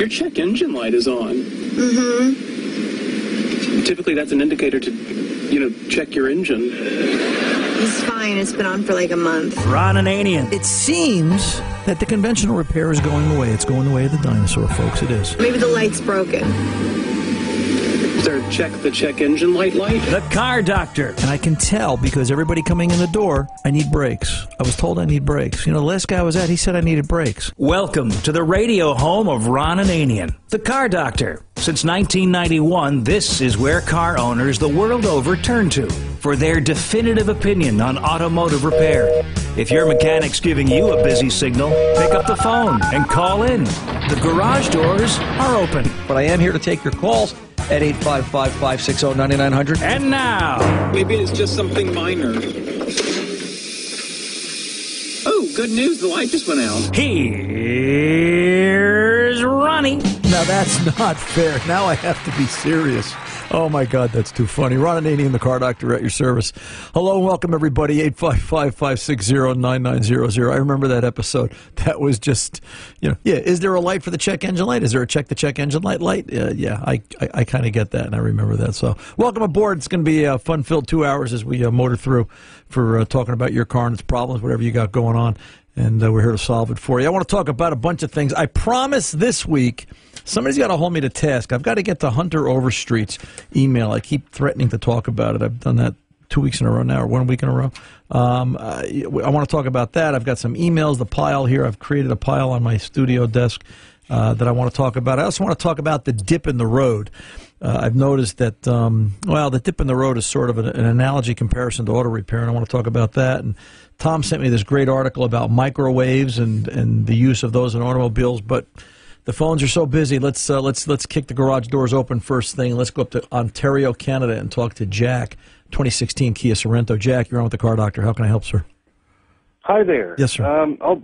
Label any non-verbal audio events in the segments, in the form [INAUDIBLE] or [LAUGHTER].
Your check engine light is on. Mm-hmm. Typically, that's an indicator to, you know, check your engine. He's fine. It's been on for like a month. Ron Ananian. It seems that the conventional repair is going away. It's going the way of the dinosaur, folks. It is. Maybe the light's broken. Is there a check the check engine light light? The car doctor. And I can tell because everybody coming in the door, I need brakes. I was told I need brakes. You know, the last guy I was at, he said I needed brakes. Welcome to the radio home of Ron Ananian, the car doctor. Since 1991, this is where car owners the world over turn to for their definitive opinion on automotive repair. If your mechanic's giving you a busy signal, pick up the phone and call in. The garage doors are open. But I am here to take your calls at 855 560 9900. And now, Maybe it's just something minor. Oh, good news. The light just went out. here's Ronnie. Now that's not fair. Now I have to be serious. Oh my God, that's too funny. Ron Ananian, the car doctor at your service. Hello and welcome everybody. 855-560-9900. I remember that episode. [LAUGHS] That was just, you know, yeah. Is there a light for the check engine light? Is there a check the check engine light light? Uh, yeah, I, I, I kind of get that and I remember that. So welcome aboard. It's going to be a fun-filled two hours as we uh, motor through for uh, talking about your car and its problems, whatever you got going on. And uh, we're here to solve it for you. I want to talk about a bunch of things. I promise this week somebody's got to hold me to task. I've got to get to Hunter Overstreet's email. I keep threatening to talk about it. I've done that two weeks in a row now, or one week in a row. Um, I, I want to talk about that. I've got some emails, the pile here. I've created a pile on my studio desk uh, that I want to talk about. I also want to talk about the dip in the road. Uh, I've noticed that, um, well, the dip in the road is sort of an, an analogy comparison to auto repair, and I want to talk about that. And Tom sent me this great article about microwaves and, and the use of those in automobiles, but the phones are so busy. Let's uh, let's let's kick the garage doors open first thing. Let's go up to Ontario, Canada, and talk to Jack, 2016 Kia Sorento. Jack, you're on with the car doctor. How can I help, sir? Hi there. Yes, sir. Um, I'll,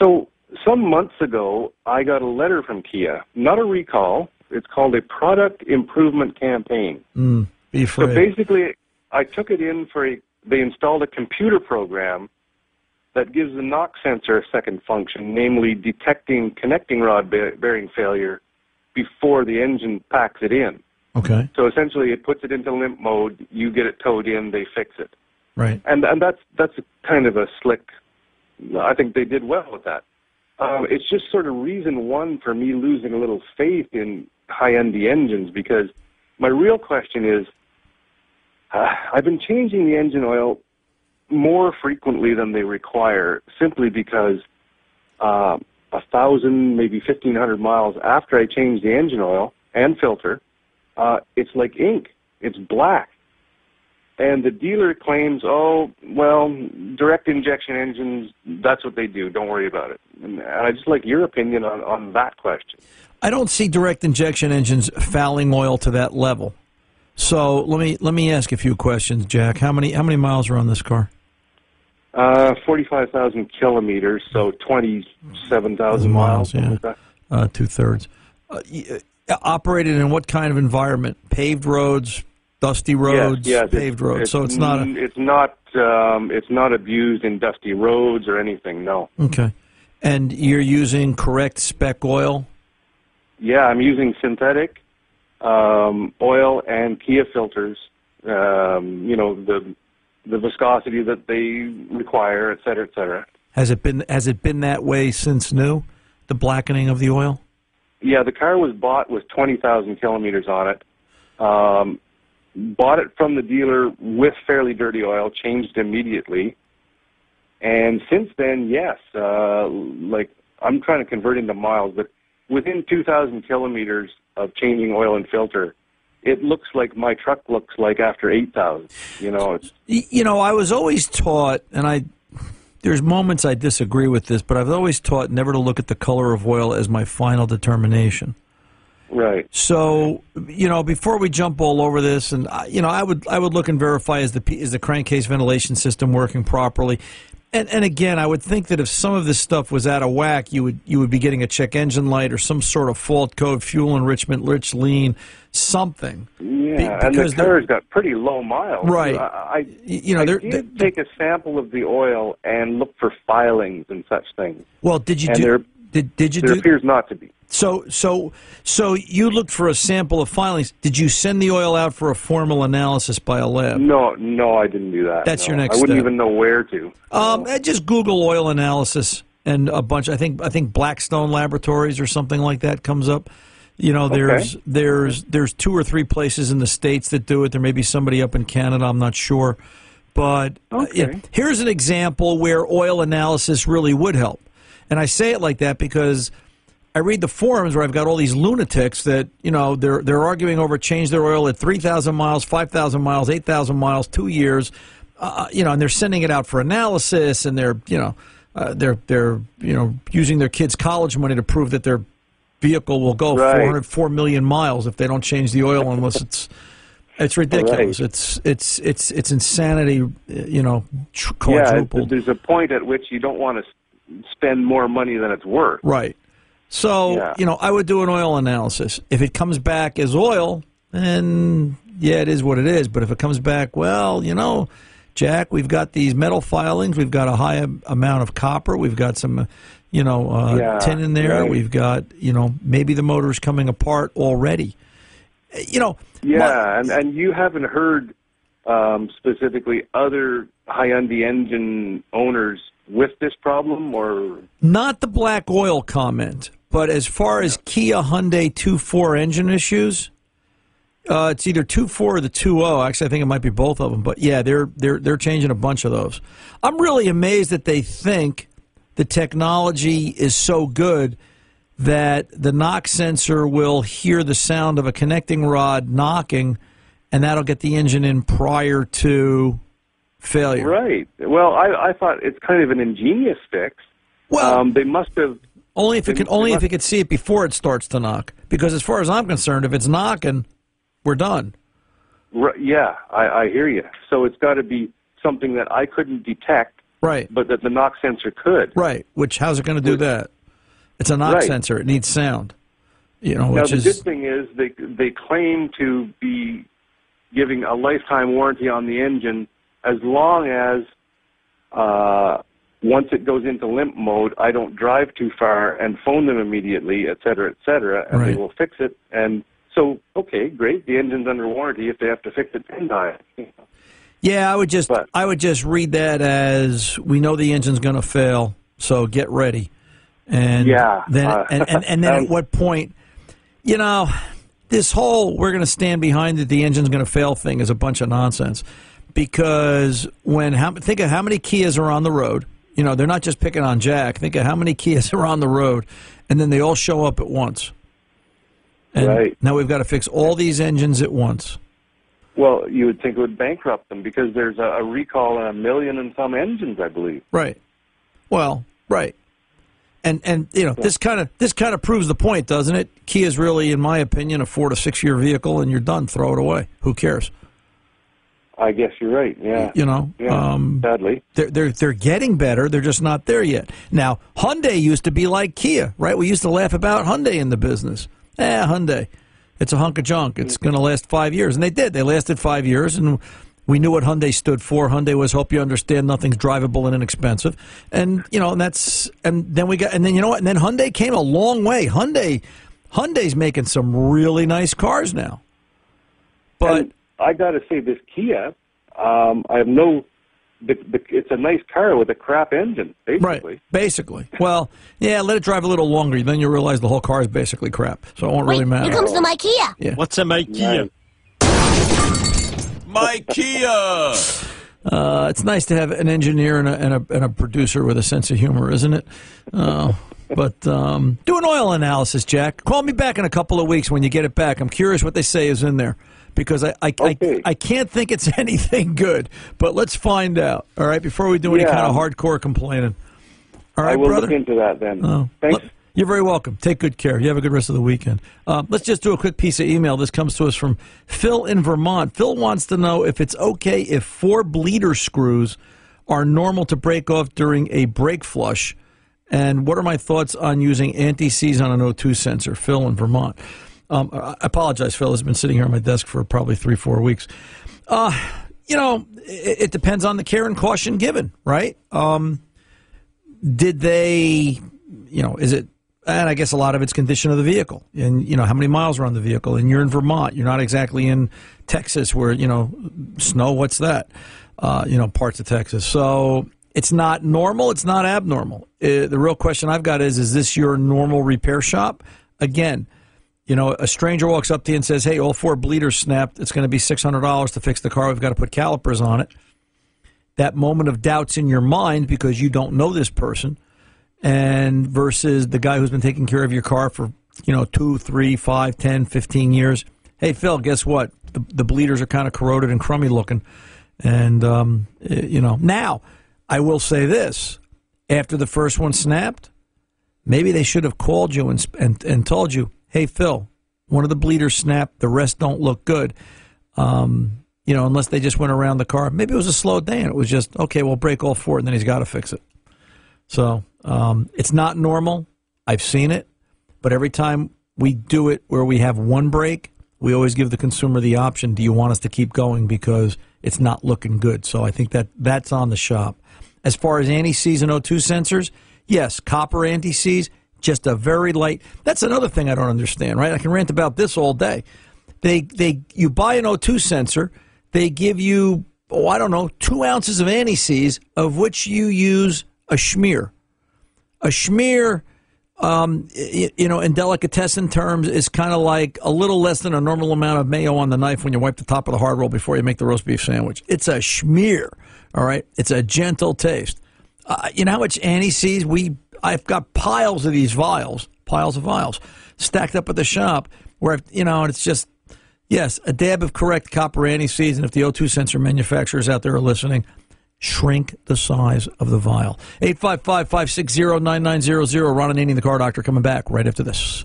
so some months ago, I got a letter from Kia, not a recall. It's called a product improvement campaign. Mm, be So basically, I took it in for a. They installed a computer program that gives the knock sensor a second function, namely detecting connecting rod be- bearing failure before the engine packs it in. okay, So essentially, it puts it into limp mode. You get it towed in, they fix it. right. and and that's that's kind of a slick. I think they did well with that. Um, it's just sort of reason one for me losing a little faith in high-end engines because my real question is, uh, I've been changing the engine oil more frequently than they require, simply because uh, a thousand, maybe fifteen hundred miles after I change the engine oil and filter, uh, it's like ink. It's black. And the dealer claims, oh, well, direct injection engines, that's what they do. Don't worry about it. And I just like your opinion on, on that question. I don't see direct injection engines fouling oil to that level. So let me let me ask a few questions, Jack. How many how many miles are on this car? Uh, 45,000 kilometers, so 27,000 miles. yeah. something like that. Uh, Two thirds. Uh, uh, operated in what kind of environment? Paved roads, dusty roads, yes, yes, paved roads. so it's not a, It's not. Um, it's not abused in dusty roads or anything. No. okay. And you're using correct spec oil. Yeah, I'm using synthetic um, oil and Kia filters. Um, you know the the viscosity that they require, et cetera, et cetera. Has it been has it been that way since new? The blackening of the oil. Yeah, the car was bought with 20,000 kilometers on it. Um, bought it from the dealer with fairly dirty oil, changed immediately. And since then, yes, uh, like I'm trying to convert into miles, but within 2,000 kilometers of changing oil and filter, it looks like my truck looks like after 8,000. You know, it's You know, I was always taught, and I there's moments I disagree with this, but I've always taught never to look at the color of oil as my final determination. right. So, you know, before we jump all over this, and uh, you know, I would I would look and verify is the is the crankcase ventilation system working properly. And, and again, I would think that if some of this stuff was out of whack, you would you would be getting a check engine light or some sort of fault code, fuel enrichment, rich lean, something. Yeah, Be- and the car's got pretty low miles. Right. I, I, you know, I did they're- take a sample of the oil and look for filings and such things. Well, did you And do? there- Did did you There do? appears not to be. So, so, so you looked for a sample of filings. Did you send the oil out for a formal analysis by a lab? No, no, I didn't do that. That's no. your next I wouldn't step. even know where to. Um, just Google oil analysis and a bunch. I think I think Blackstone Laboratories or something like that comes up. You know, there's there's there's two or three places in the states that do it. There may be somebody up in Canada. I'm not sure, but uh, Okay. you know, here's an example where oil analysis really would help. And I say it like that because I read the forums where I've got all these lunatics that you know they're they're arguing over change their oil at three thousand miles, five thousand miles, eight thousand miles, two years, uh, you know, and they're sending it out for analysis, and they're you know uh, they're they're you know using their kids' college money to prove that their vehicle will go Right. 404 million miles if they don't change the oil unless it's it's ridiculous. Right. It's it's it's it's insanity. uh, You know, tr- Yeah, there's a point at which you don't want to spend more money than it's worth. Right. So, Yeah. you know, I would do an oil analysis. If it comes back as oil, then yeah, it is what it is. But if it comes back, well, you know, Jack, we've got these metal filings, we've got a high amount of copper, we've got some, you know, uh, Yeah, tin in there, right. we've got, you know, maybe the motor's coming apart already. Uh, You know, Yeah, and and you haven't heard um, specifically other high-end engine owners with this problem, or Not the black oil comment, but as far as Kia Hyundai 2.4 engine issues, uh, it's either 2.4 or the 2.0. Actually, I think it might be both of them. But yeah, they're they're they're changing a bunch of those. I'm really amazed that they think the technology is so good that the knock sensor will hear the sound of a connecting rod knocking, and that'll get the engine in prior to failure. right? Well, I I thought it's kind of an ingenious fix. Well, um, they must have. Only if it could, only if you could see it before it starts to knock. Because as far as I'm concerned, if it's knocking, we're done. Right, yeah, I, I hear you. So it's got to be something that I couldn't detect, Right, but that the knock sensor could. right. Which how's it going to do that? It's a knock Right. sensor. It needs sound. You know, Now the is good thing is they they claim to be giving a lifetime warranty on the engine as long as uh, once it goes into limp mode, I don't drive too far and phone them immediately, et cetera, et cetera, and Right. they will fix it. And so, okay, great, the engine's under warranty. If they have to fix it, then die. yeah. I would just But- I would just read that as we know the engine's going to fail, so get ready. And Yeah, then uh, and, and, and then at [LAUGHS] um, what point, you know, this whole we're going to stand behind that the engine's going to fail thing is a bunch of nonsense. Because when how, think of how many Kias are on the road. You know, they're not just picking on Jack. Think of how many Kias [LAUGHS] are on the road, and then they all show up at once. And Right. now we've got to fix all these engines at once. Well, you would think it would bankrupt them because there's a, recall on a million and some engines, I believe. Right. Well, right. And and you know this kind of this kind of proves the point, doesn't it? Kia is really, in my opinion, a four to six year vehicle, and you're done. Throw it away. Who cares? I guess you're right. Yeah. You know. Yeah. Um, sadly. they're they're they're getting better. They're just not there yet. Now Hyundai used to be like Kia, right? We used to laugh about Hyundai in the business. Eh, Hyundai, it's a hunk of junk. It's going to last five years, and they did. They lasted five years, and we knew what Hyundai stood for. Hyundai was hope you understand nothing's drivable and inexpensive, and you know and that's and then we got and then you know what? And then Hyundai came a long way. Hyundai, Hyundai's making some really nice cars now. But And I got to say, this Kia, um, I have no. The, the, it's a nice car with a crap engine, basically. Right, basically. Well, yeah, let it drive a little longer, then you realize the whole car is basically crap, so it won't really matter. here comes the Ikea. What's a Ikea? Right. Ikea. [LAUGHS] Uh, it's nice to have an engineer and a, and a and a producer with a sense of humor, isn't it? Uh, but um, do an oil analysis, Jack. Call me back in a couple of weeks when you get it back. I'm curious what they say is in there because I I, Okay. I, I can't think it's [LAUGHS] anything good. But let's find out. All right, before we do any kind of hardcore complaining. All right, I will brother. look into that then. Oh, Thanks. look, You're very welcome. Take good care. You have a good rest of the weekend. Uh, let's just do a quick piece of email. This comes to us from Phil in Vermont. Phil wants to know if it's okay if four bleeder screws are normal to break off during a brake flush, and what are my thoughts on using anti-seize on an O2 sensor? Phil in Vermont. Um, I apologize, Phil. It's been sitting here on my desk for probably three, four weeks. Uh, you know, it, it depends on the care and caution given, right? Um, did they, you know, is it And I guess a lot of it's condition of the vehicle, and you know how many miles are on the vehicle. And you're in Vermont. You're not exactly in Texas, where you know snow. What's that? Uh, you know parts of Texas. So it's not normal. It's not abnormal. Uh, the real question I've got is: Is this your normal repair shop? Again, you know, a stranger walks up to you and says, "Hey, all four bleeders snapped. It's going to be six hundred dollars to fix the car. We've got to put calipers on it." That moment of doubts in your mind because you don't know this person, and versus the guy who's been taking care of your car for you know two, three, five, ten, fifteen years. Hey, Phil, guess what? The, the bleeders are kind of corroded and crummy looking, and um, eh, you know now. I will say this: after the first one snapped, maybe they should have called you and and, and told you, "Hey, Phil, one of the bleeders snapped. The rest don't look good." Um, you know, unless they just went around the car. Maybe it was a slow day and it was just okay. We'll break all four, and then he's got to fix it. So um, it's not normal. I've seen it, but every time we do it where we have one break, we always give the consumer the option: Do you want us to keep going because it's not looking good? So I think that that's on the shop. As far as anti-seize and O2 sensors, yes, copper anti-seize, just a very light. That's another thing I don't understand, right? I can rant about this all day. They they you buy an O2 sensor, they give you oh I don't know two ounces of anti-seize, of which you use a schmear. A schmear, um, you know, in delicatessen terms, is kind of like a little less than a normal amount of mayo on the knife when you wipe the top of the hard roll before you make the roast beef sandwich. It's a schmear. All right, it's a gentle taste. Uh, you know how much anti-seize we? I've got piles of these vials, piles of vials, stacked up at the shop. Where I've, you know, and it's just yes, a dab of correct copper anti-seize. And if the O2 sensor manufacturers out there are listening, shrink the size of the vial. 855-560-9900. Ron Ananian, the car doctor, coming back right after this.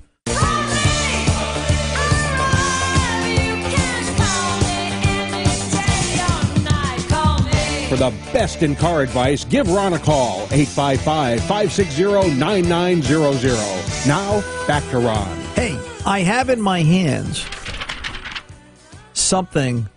For the best in car advice, give Ron a call, 855 560 9900. Now, back to Ron. Hey, I have in my hands something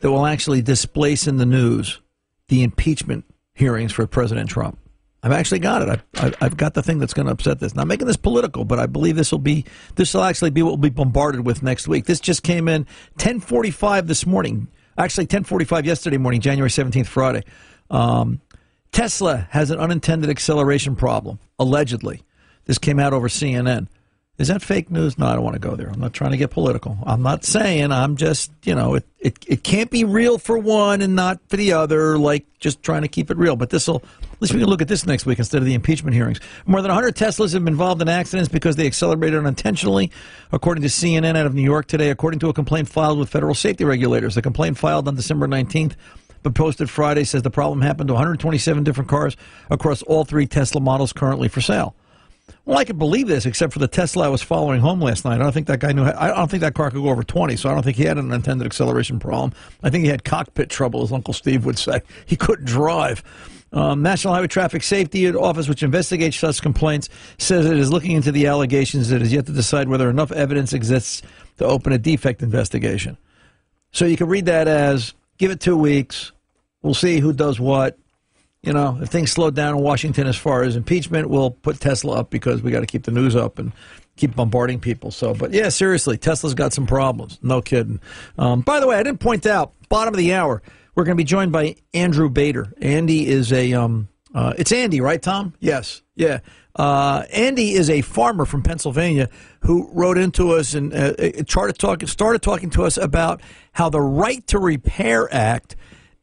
that will actually displace in the news the impeachment hearings for President Trump. I've actually got it. I've, I've- got the thing that's going to upset this. Not making this political, but I believe this will be this will actually be what we'll be bombarded with next week. This just came in 10:45 this morning. Actually, 10:45 yesterday morning, January 17th, Friday. Um, Tesla has an unintended acceleration problem. Allegedly, this came out over CNN. Is that fake news? No, I don't want to go there. I'm not trying to get political. I'm not saying. I'm just, you know, it, it, it can't be real for one and not for the other, like just trying to keep it real. But this will, at least we can look at this next week instead of the impeachment hearings. More than 100 Teslas have been involved in accidents because they accelerated unintentionally, according to CNN out of New York today, according to a complaint filed with federal safety regulators. The complaint filed on December 19th but posted Friday says the problem happened to 127 different cars across all three Tesla models currently for sale. Well, I could believe this, except for the Tesla I was following home last night. I don't think that guy knew. I don't think that car could go over 20, so I don't think he had an unintended acceleration problem. I think he had cockpit trouble, as Uncle Steve would say. [LAUGHS] He couldn't drive. Um, National Highway Traffic Safety Office, which investigates such complaints, says it is looking into the allegations. It is yet to decide whether enough evidence exists to open a defect investigation. So you can read that as give it two weeks. We'll see who does what. You know, if things slow down in Washington as far as impeachment, we'll put Tesla up because we got to keep the news up and keep bombarding people. So, but yeah, seriously, Tesla's got some problems. No kidding. Um, by the way, I didn't point out bottom of the hour. We're going to be joined by Andrew Bader. Andy is a um, uh, it's Andy, right, Tom? Yes, yeah. Uh, Andy is a farmer from Pennsylvania who wrote into us and uh, started talking started talking to us about how the Right to Repair Act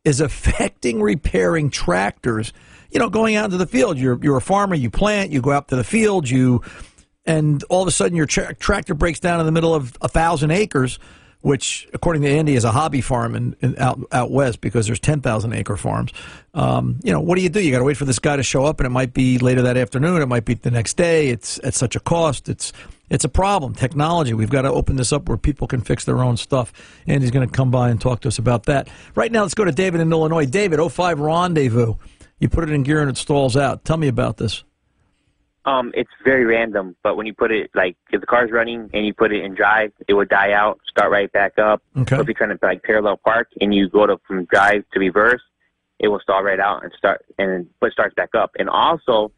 is affecting repairing tractors. You know, going out into the field. You're you're a farmer. You plant. You go out to the field. You and all of a sudden your tra- tractor breaks down in the middle of a thousand acres, which, according to Andy, is a hobby farm in, in out out west because there's ten thousand acre farms. Um, you know, what do you do? You got to wait for this guy to show up, and it might be later that afternoon. It might be the next day. It's at such a cost. It's it's a problem. Technology. We've got to open this up where people can fix their own stuff. Andy's going to come by and talk to us about that. Right now, let's go to David in Illinois. David, 05 Rendezvous. You put it in gear and it stalls out. Tell me about this. Um, it's very random, but when you put it like if the car's running and you put it in drive, it would die out, start right back up. Okay. So if you're trying to like parallel park and you go to from drive to reverse, it will stall right out and start and but starts back up. And also,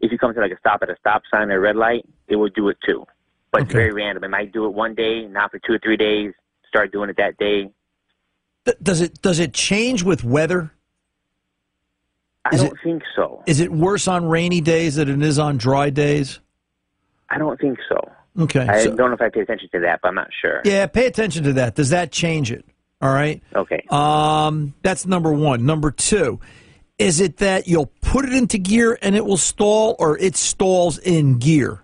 if you come to like a stop at a stop sign or a red light, it will do it too. But it's very random. It might do it one day, not for two or three days. Start doing it that day. Th- Does it does it change with weather? I Is don't it- think so. Is it worse on rainy days than it is on dry days? I don't think so. Okay. I so- don't know if I pay attention to that, but I'm not sure. yeah, pay attention to that. Does that change it? All right. Okay. Um, that's number one. Number two, is it that you'll put it into gear and it will stall, or it stalls in gear?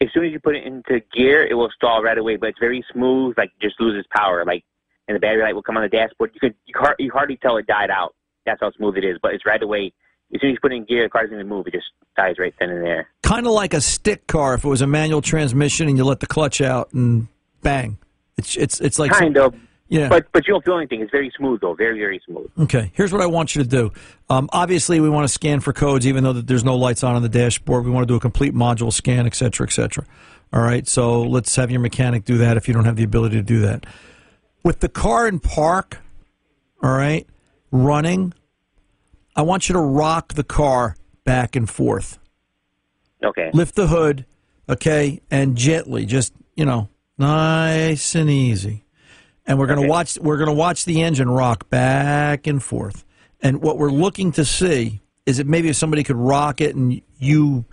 as soon as you put it into gear, it will stall right away. But it's very smooth, like just loses power. Like, and the battery light will come on the dashboard. You could you, you hardly tell it died out. That's how smooth it is. But it's right away. As soon as you put in gear, the car's going to move. It just dies right then and there. Kind of like a stick car if it was a manual transmission and you let the clutch out and bang. It's it's it's like kind of. Yeah. But but you don't feel anything. It's very smooth though. Very very smooth. Okay, here's what I want you to do. Um, obviously, we want to scan for codes, even though there's no lights on on the dashboard. We want to do a complete module scan, et cetera, et cetera. All right, so let's have your mechanic do that if you don't have the ability to do that. With the car in park, all right, running, I want you to rock the car back and forth. Okay. Lift the hood, okay, and gently, just you know, nice and easy. And we're going to Okay. watch. We're to watch the engine rock back and forth. And what we're looking to see is that maybe if somebody could rock it, and you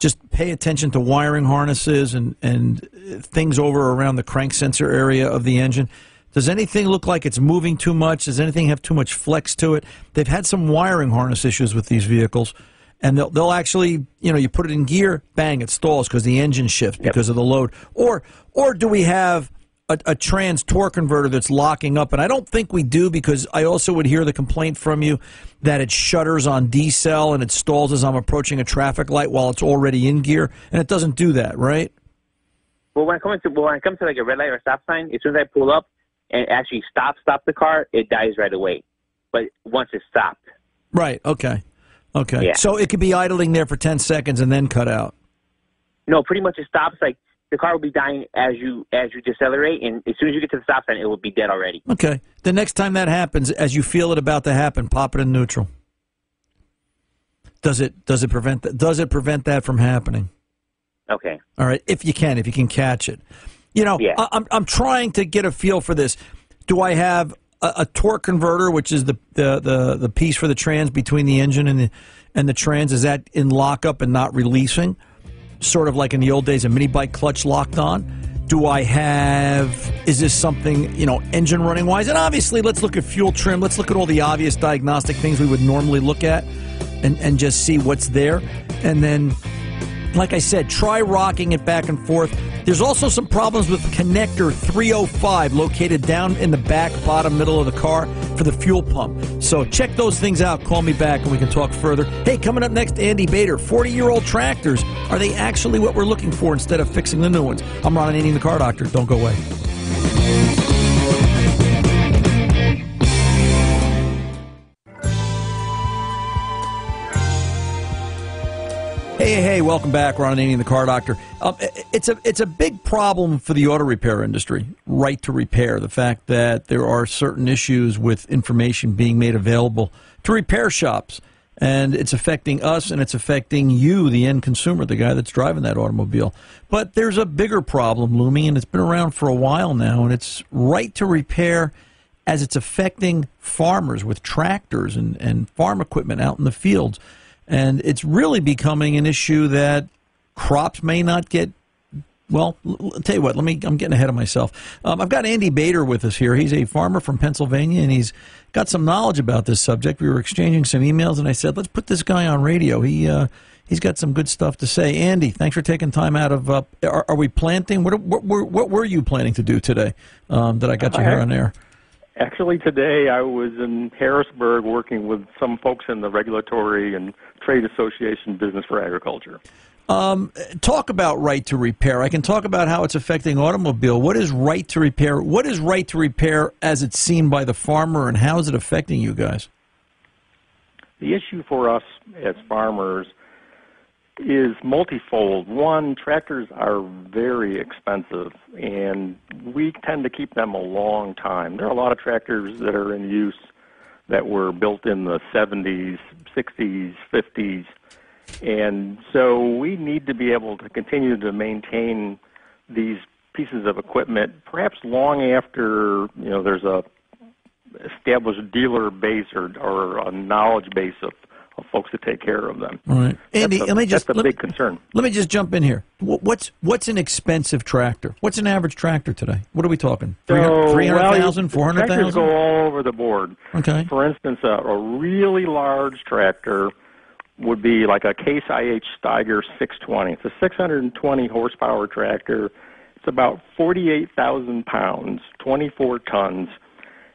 just pay attention to wiring harnesses and and things over around the crank sensor area of the engine. Does anything look like it's moving too much? Does anything have too much flex to it? They've had some wiring harness issues with these vehicles and they'll, they'll actually, you know, you put it in gear, bang, it stalls because the engine shifts because of the load. Or, or do we have a, a trans torque converter that's locking up? And I don't think we do because I also would hear the complaint from you that it shutters on decel and it stalls as I'm approaching a traffic light while it's already in gear, and it doesn't do that, right? Well, when it comes to well, when it comes to like a red light or a stop sign, as soon as I pull up and actually stop stop the car, it dies right away. But once it's stopped, Right. Okay. Okay. Yeah. So it could be idling there for ten seconds and then cut out. no, pretty much it stops. Like the car will be dying as you as you decelerate, and as soon as you get to the stop sign, it will be dead already. Okay. The next time that happens, as you feel it about to happen, pop it in neutral. Does it does it prevent that does it prevent that from happening? Okay. All right, if you can, if you can catch it. You know, Yeah. I, I'm I'm trying to get a feel for this. Do I have a, a torque converter, which is the, the the the piece for the trans between the engine and the and the trans? Is that in lockup and not releasing? Sort of like in the old days, a mini bike clutch locked on. Do I have? Is this something you know, engine running wise? And obviously, let's look at fuel trim. Let's look at all the obvious diagnostic things we would normally look at, and and just see what's there, and then like I said, try rocking it back and forth. There's also some problems with connector 305 located down in the back bottom middle of the car for the fuel pump. So check those things out. Call me back and we can talk further. Hey, coming up next, Andy Bader. 40 year old tractors. Are they actually what we're looking for instead of fixing the new ones? I'm Ron Ananian, the car doctor. Don't go away. Hey, hey, welcome back. Ron Ananian, the car doctor. Um, it's a it's a big problem for the auto repair industry. Right to repair. The fact that there are certain issues with information being made available to repair shops, and it's affecting us, and it's affecting you, the end consumer, the guy that's driving that automobile. But there's a bigger problem looming, and it's been around for a while now, and it's right to repair as it's affecting farmers with tractors and, and farm equipment out in the fields. And it's really becoming an issue that crops may not get. Well, tell you what. Let me. I'm getting ahead of myself. Um, I've got Andy Bader with us here. He's a farmer from Pennsylvania, and he's got some knowledge about this subject. We were exchanging some emails, and I said, "Let's put this guy on radio." He uh, he's got some good stuff to say. Andy, thanks for taking time out of. Uh, are, are we planting? What, what, what, what were you planning to do today? Um, that I got you here on air. Actually, today I was in Harrisburg working with some folks in the Regulatory and Trade Association Business for Agriculture. Um, talk about right to repair. I can talk about how it's affecting automobile. What is right to repair? What is right to repair as it's seen by the farmer, and how is it affecting you guys? The issue for us as farmers is multifold. One, tractors are very expensive, and we tend to keep them a long time. There are a lot of tractors that are in use that were built in the 70s, 60s, 50s, And so we need to be able to continue to maintain these pieces of equipment, perhaps long after you know there's a established dealer base or, or a knowledge base of, of folks to take care of them. All right, Andy, that's a, let me just that's a big concern. Let me just jump in here. What's what's an expensive tractor? What's an average tractor today? What are we talking? So, 300,000, well, 400,000? Tractors go all over the board. Okay. For instance, a, a really large tractor would be like a Case IH Steiger 620. It's a 620 horsepower tractor. It's about 48,000 pounds, 24 tons,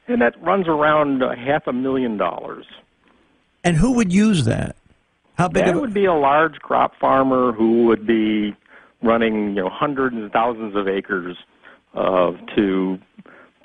and that runs around uh, half a million dollars. And who would use that? How big That a, would be a large crop farmer who would be running, you know, hundreds and thousands of acres uh, to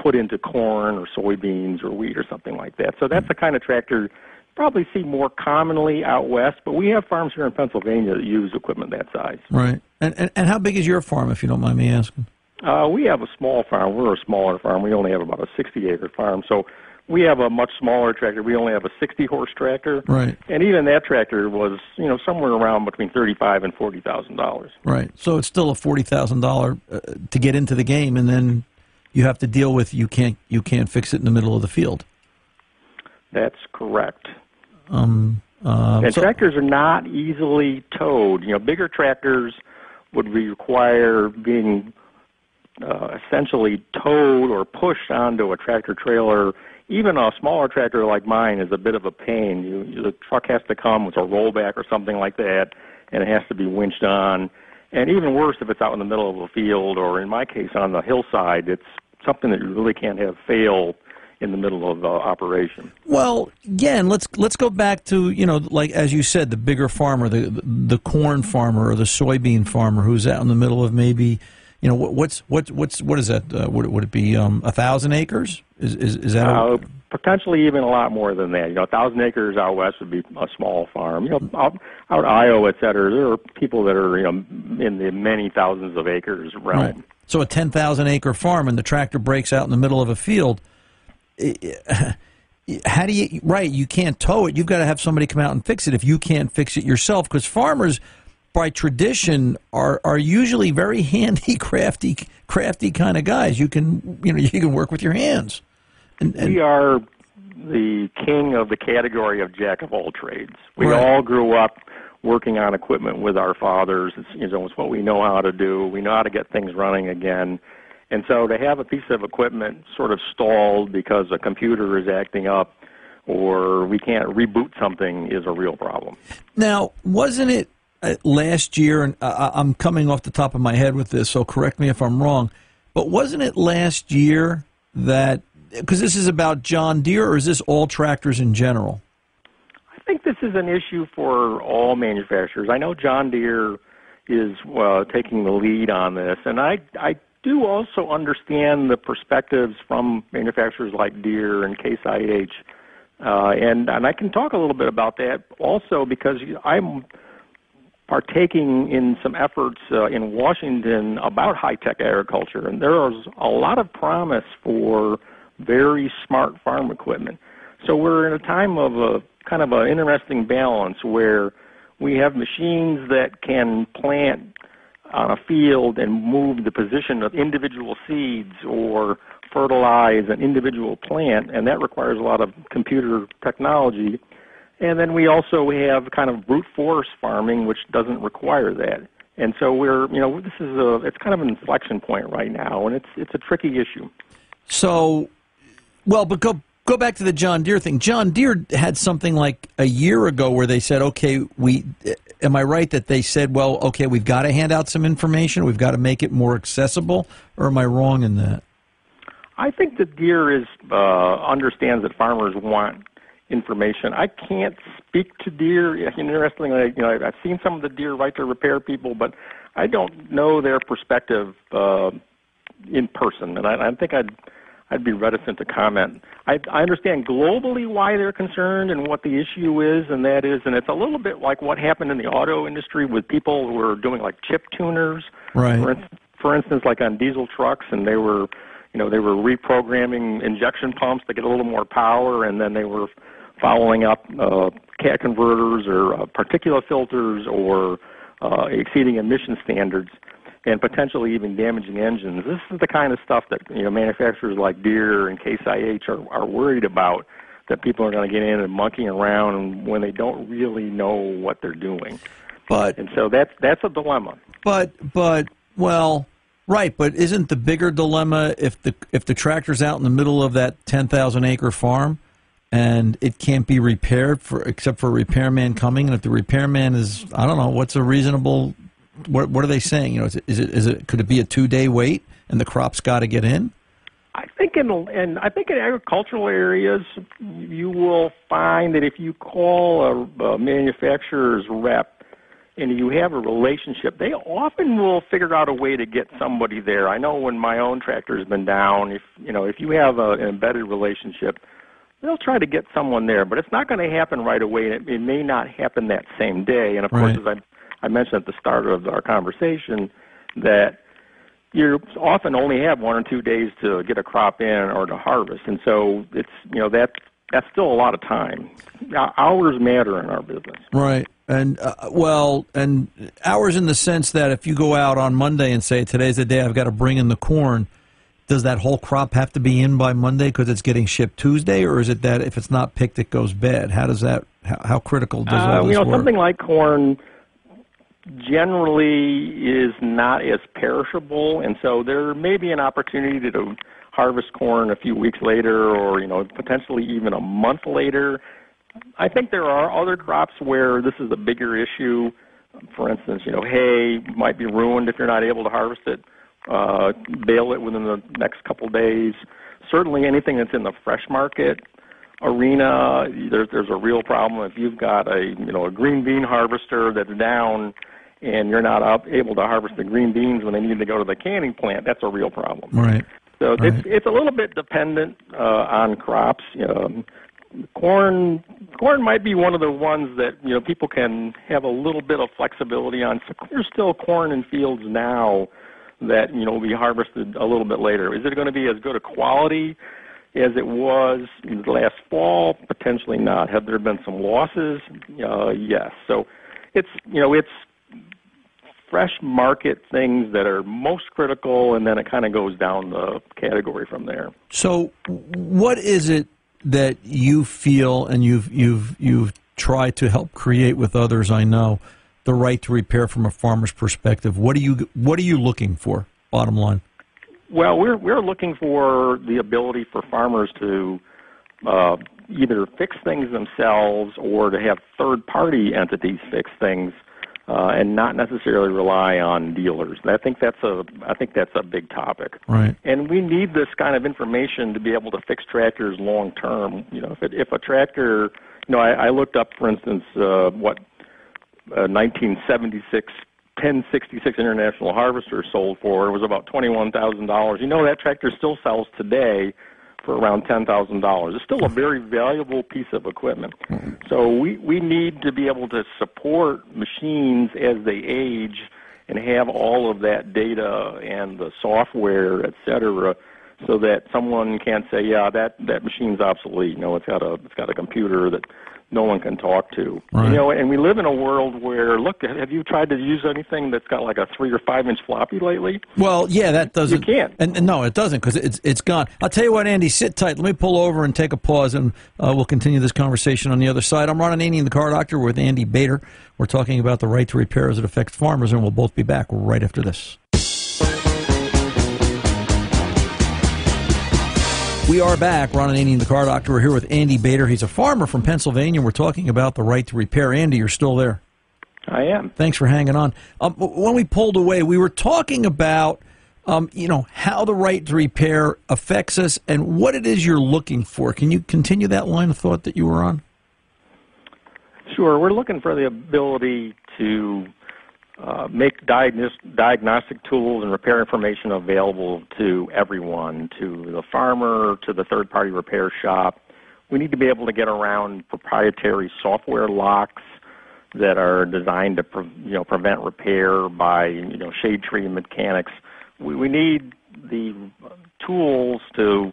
put into corn or soybeans or wheat or something like that. So that's the kind of tractor you probably see more commonly out west, but we have farms here in Pennsylvania that use equipment that size. right? And, and and how big is your farm, if you don't mind me asking? Uh, we have a small farm. We're a smaller farm. We only have about a 60 acre farm. So we have a much smaller tractor. We only have a 60 horse tractor. Right. And even that tractor was, you know, somewhere around between 35 and $40,000. Right. So it's still a forty thousand dollar uh, to get into the game, and then you have to deal with you can't you can't fix it in the middle of the field. That's correct. Um, um, and so- tractors are not easily towed. You know, bigger tractors would require being uh, essentially towed or pushed onto a tractor trailer. Even a smaller tractor like mine is a bit of a pain. You, the truck has to come with a rollback or something like that, and it has to be winched on. And even worse if it's out in the middle of a field, or in my case on the hillside, it's something that you really can't have fail in the middle of uh, operation. Well, again, let's let's go back to you know, like as you said, the bigger farmer, the the corn farmer or the soybean farmer who's out in the middle of maybe, you know, what, what's what what's what is that? Uh, would, it- would it be um, a thousand acres? Is is, is that? Uh, a, potentially even a lot more than that. You know, a thousand acres out west would be a small farm. You know, out out Iowa, et cetera, there are people that are you know in the many thousands of acres realm. right. So a ten thousand acre farm, and the tractor breaks out in the middle of a field. [LAUGHS] How do you right? You can't tow it. You've got to have somebody come out and fix it. If you can't fix it yourself, because farmers, by tradition, are are usually very [LAUGHS] handy, crafty, crafty kind of guys. You can you know you can work with your hands. And, and We are the king of the category of jack of all trades. We Right. all grew up working on equipment with our fathers. It's, you know, it's what we know how to do. We know how to get things running again. And so to have a piece of equipment sort of stalled because a computer is acting up or we can't reboot something is a real problem. Now, wasn't it last year? And uh, I'm coming off the top of my head with this, so correct me if I'm wrong. But wasn't it last year that because this is about John Deere, or is this all tractors in general? I think this is an issue for all manufacturers. I know John Deere is uh, taking the lead on this, and I I do also understand the perspectives from manufacturers like Deere and Case IH, uh, and and I can talk a little bit about that also because I'm partaking in some efforts uh, in Washington about high tech agriculture, and there is a lot of promise for very smart farm equipment. So we're in a time of a kind of an interesting balance where we have machines that can plant on a field and move the position of individual seeds or fertilize an individual plant, and that requires a lot of computer technology. And then we also have kind of brute force farming, which doesn't require that. And so we're, you know, this is a, it's kind of an inflection point right now, and it's it's a tricky issue. So, well, but go go back to the John Deere thing. John Deere had something like a year ago where they said, "Okay, we." Am I right that they said, "Well, okay, we've got to hand out some information. We've got to make it more accessible," or am I wrong in that? I think that Deere is uh, understands that farmers want information. I can't speak to Deere. Interestingly, you know, I've seen some of the Deere right to repair people, but I don't know their perspective uh, in person, and I, I think I'd I'd be reticent to comment. I, I understand globally why they're concerned and what the issue is, and that is, and it's a little bit like what happened in the auto industry with people who were doing like chip tuners, Right. for, in, for instance, like on diesel trucks, and they were, you know, they were reprogramming injection pumps to get a little more power, and then they were following up uh, cat converters or uh, particulate filters or uh, exceeding emission standards and potentially even damaging engines. This is the kind of stuff that you know manufacturers like Deere and Case IH are, are worried about that people are going to get in and monkeying around when they don't really know what they're doing. But and so that's that's a dilemma. But but well, right. But isn't the bigger dilemma if the if the tractor's out in the middle of that ten thousand acre farm? And it can't be repaired for except for a repairman coming. And if the repairman is, I don't know, what's a reasonable? What what are they saying? You know, is it is it, is it could it be a two day wait and the crop's got to get in? I think in and I think in agricultural areas, you will find that if you call a, a manufacturer's rep and you have a relationship, they often will figure out a way to get somebody there. I know when my own tractor has been down, if you know if you have a, an embedded relationship, they'll try to get someone there, but it's not going to happen right away. It, it may not happen that same day. And of Right. course, as I, I mentioned at the start of our conversation, that you often only have one or two days to get a crop in or to harvest, and so it's you know that that's still a lot of time. Hours matter in our business. Right. And uh, well, and hours in the sense that if you go out on Monday and say today's the day I've got to bring in the corn, does that whole crop have to be in by Monday because it's getting shipped Tuesday, or is it that if it's not picked it goes bad? How does that? How, how critical does Uh, all you know, work? something like corn generally is not as perishable, and so there may be an opportunity to harvest corn a few weeks later, or you know, potentially even a month later. I think there are other crops where this is a bigger issue. For instance, you know, hay might be ruined if you're not able to harvest it. Uh, bale it within the next couple days. Certainly, anything that's in the fresh market arena, there, there's a real problem. If you've got a you know a green bean harvester that's down, and you're not up, able to harvest the green beans when they need to go to the canning plant, that's a real problem. right. So Right. it's it's a little bit dependent uh, on crops. You know, corn corn might be one of the ones that you know people can have a little bit of flexibility on. So there's still corn in fields now that you know will be harvested a little bit later. Is it going to be as good a quality as it was last fall? Potentially not. Have there been some losses? Uh, yes. So it's you know it's fresh market things that are most critical, and then it kind of goes down the category from there. So, what is it that you feel and you've you've you've tried to help create with others? I know the right to repair from a farmer's perspective. What are you what are you looking for? Bottom line. Well, we're we're looking for the ability for farmers to uh, either fix things themselves or to have third-party entities fix things, uh, and not necessarily rely on dealers. And I think that's a I think that's a big topic. Right. And we need this kind of information to be able to fix tractors long term. You know, if it, if a tractor, you know, I, I looked up, for instance, uh, what uh, 1976 1066 International Harvester sold for. It was about $21,000. You know that tractor still sells today for around $10,000. It's still a very valuable piece of equipment. So we, we need to be able to support machines as they age and have all of that data and the software, et cetera, so that someone can't say, yeah, that, that machine's obsolete. No, it's got a, it's got a computer that no one can talk to. Right. You know, and we live in a world where, look, have you tried to use anything that's got like a three or five inch floppy lately? Well, yeah, that doesn't. You can't. And, and no, it doesn't because it's it's gone. I'll tell you what, Andy, sit tight. Let me pull over and take a pause, and uh, we'll continue this conversation on the other side. I'm Ron Ananian, the car doctor, with Andy Bader. We're talking about the right to repair as it affects farmers, and we'll both be back right after this. We are back. Ron Ananian, the car doctor. We're here with Andy Bader. He's a farmer from Pennsylvania. We're talking about the right to repair. Andy, you're still there. I am. Thanks for hanging on. Um, when we pulled away, we were talking about, um, you know, how the right to repair affects us and what it is you're looking for. Can you continue that line of thought that you were on? Sure. We're looking for the ability to uh, make diagnos- diagnostic tools and repair information available to everyone, to the farmer, to the third party repair shop. We need to be able to get around proprietary software locks that are designed to pre- you know prevent repair by you know shade tree mechanics. We, we need the tools to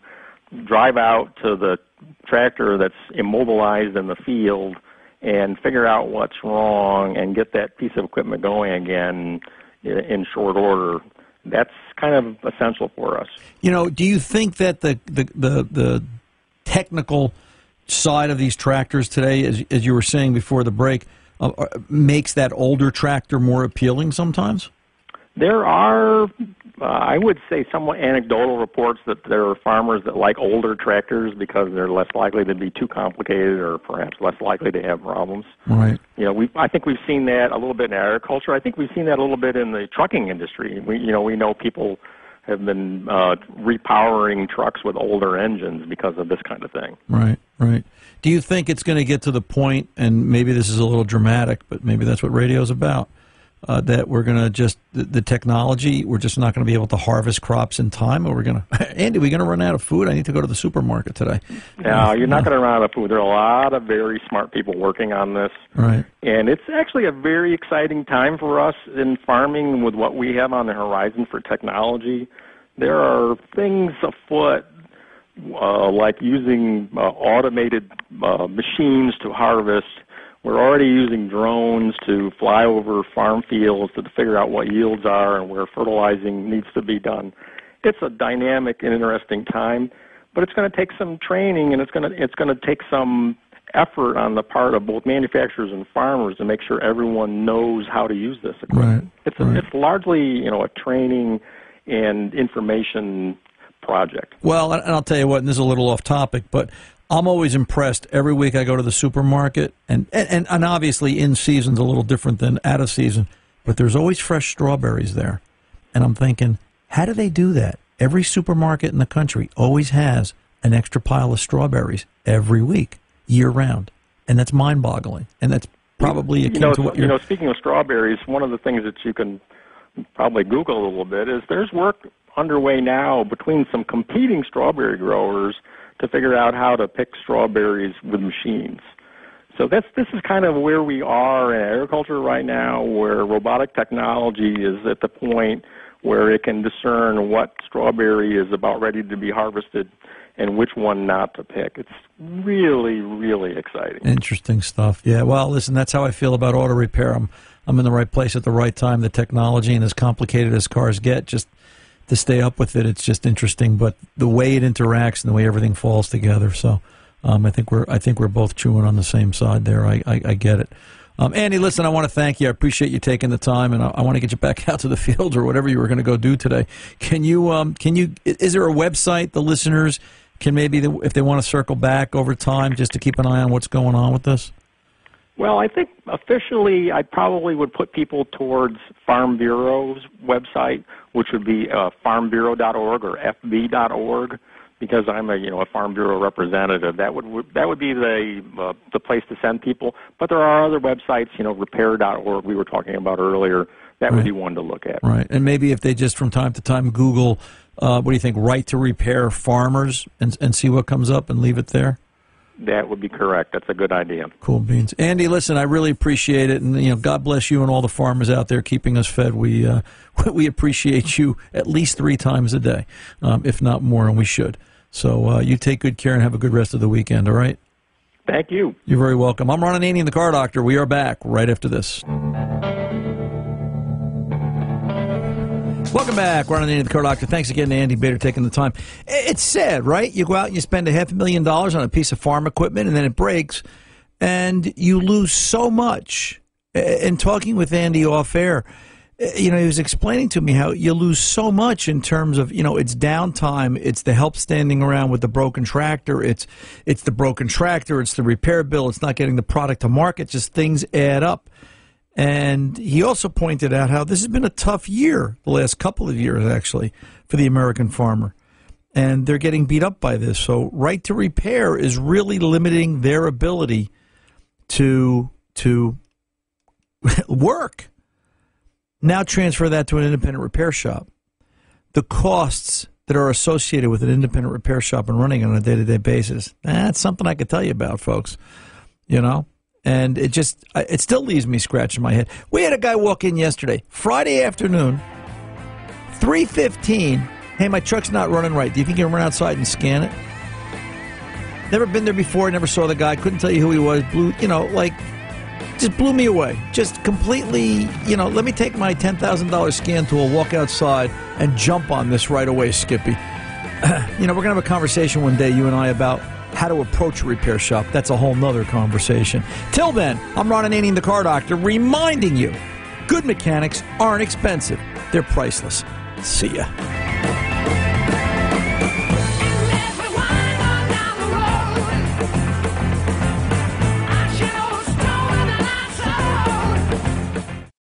drive out to the tractor that's immobilized in the field and figure out what's wrong and get that piece of equipment going again in short order. That's kind of essential for us. You know, do you think that the the the, the technical side of these tractors today, as, as you were saying before the break, uh, uh makes that older tractor more appealing sometimes? There are, uh, I would say, somewhat anecdotal reports that there are farmers that like older tractors because they're less likely to be too complicated or perhaps less likely to have problems. Right. You know, we I think we've seen that a little bit in agriculture. I think we've seen that a little bit in the trucking industry. We, you know, we know people have been uh, repowering trucks with older engines because of this kind of thing. Right, right. Do you think it's going to get to the point, and maybe this is a little dramatic, but maybe that's what radio's about, uh, that we're going to just the, the, technology we're just not going to be able to harvest crops in time or we're going [LAUGHS] to andy we're going to run out of food? I need to go to the supermarket today. No you're not going to run out of food. There are a lot of very smart people working on this. Right. And it's actually a very exciting time for us in farming with what we have on the horizon for technology. There are things afoot uh, like using uh, automated uh, machines to harvest we're already using drones to fly over farm fields to figure out what yields are and where fertilizing needs to be done. It's a dynamic and interesting time, but it's going to take some training and it's going to it's going to take some effort on the part of both manufacturers and farmers to make sure everyone knows how to use this equipment. Right. It's a, right. it's largely you know a training and information project. Well, and I'll tell you what, and this is a little off topic, but I'm always impressed. Every week I go to the supermarket, and, and, and obviously in season's a little different than out of season, but there's always fresh strawberries there. And I'm thinking, how do they do that? Every supermarket in the country always has an extra pile of strawberries every week, year round. And that's mind boggling. And that's probably akin you know, to what you you're. know, speaking of strawberries, one of the things that you can probably Google a little bit is there's work underway now between some competing strawberry growers to figure out how to pick strawberries with machines. So that's this is kind of where we are in agriculture right now, where robotic technology is at the point where it can discern what strawberry is about ready to be harvested and which one not to pick. It's really, really exciting. Interesting stuff. Yeah. Well, listen, that's how I feel about auto repair. I'm I'm in the right place at the right time. The technology and as complicated as cars get, just to stay up with it. It's just interesting, but the way it interacts and the way everything falls together. So um, I think we're I think we're both chewing on the same side there. I I, I get it. Um, Andy, listen, I want to thank you. I appreciate you taking the time, and I, I want to get you back [LAUGHS] out to the fields or whatever you were going to go do today. Can you um, can you is there a website the listeners can maybe if they want to circle back over time just to keep an eye on what's going on with this? Well, I think officially I probably would put people towards Farm Bureau's website, which would be uh, farmbureau.org or fb.org, because I'm a you know a Farm Bureau representative. That would that would be the uh, the place to send people. But there are other websites, you know, repair.org we were talking about earlier. That right. would be one to look at. Right, and maybe if they just from time to time Google, uh, what do you think, right to repair farmers, and and see what comes up, and leave it there. That would be correct. That's a good idea. Cool beans, Andy. Listen, I really appreciate it, and you know, God bless you and all the farmers out there keeping us fed. We uh, [LAUGHS] we appreciate you at least three times a day, um, if not more, and we should. So uh, you take good care and have a good rest of the weekend. All right. Thank you. You're very welcome. I'm Ron Ananian, the Car Doctor. We are back right after this. Welcome back. Ron Ananian, the Car Doctor. Thanks again to Andy Bater taking the time. It's sad, right? You go out and you spend a half a million dollars on a piece of farm equipment and then it breaks and you lose so much. And talking with Andy off air, eh, you know, he was explaining to me how you lose so much in terms of, you know, it's downtime, it's the help standing around with the broken tractor, it's it's the broken tractor, it's the repair bill, it's not getting the product to market, just things add up. And he also pointed out how this has been a tough year, the last couple of years actually, for the American farmer. And they're getting beat up by this. So right to repair is really limiting their ability to to [LAUGHS] work. Now transfer that to an independent repair shop. The costs that are associated with an independent repair shop and running on a day to day basis, that's something I could tell you about, folks. You know, and it just it still leaves me scratching my head. We had a guy walk in yesterday, Friday afternoon, three fifteen. Hey, my truck's not running right. Do you think you can run outside and scan it? Never been there before. Never saw the guy. Couldn't tell you who he was. Blew, you know, like just blew me away. Just completely, you know. Let me take my ten thousand dollars scan tool, walk outside, and jump on this right away, Skippy. [CLEARS THROAT] you know, we're gonna have a conversation one day, you and I, about how to approach a repair shop. That's a whole nother conversation. Till then, I'm Ron Ananian, the car doctor, reminding you good mechanics aren't expensive, they're priceless. See ya.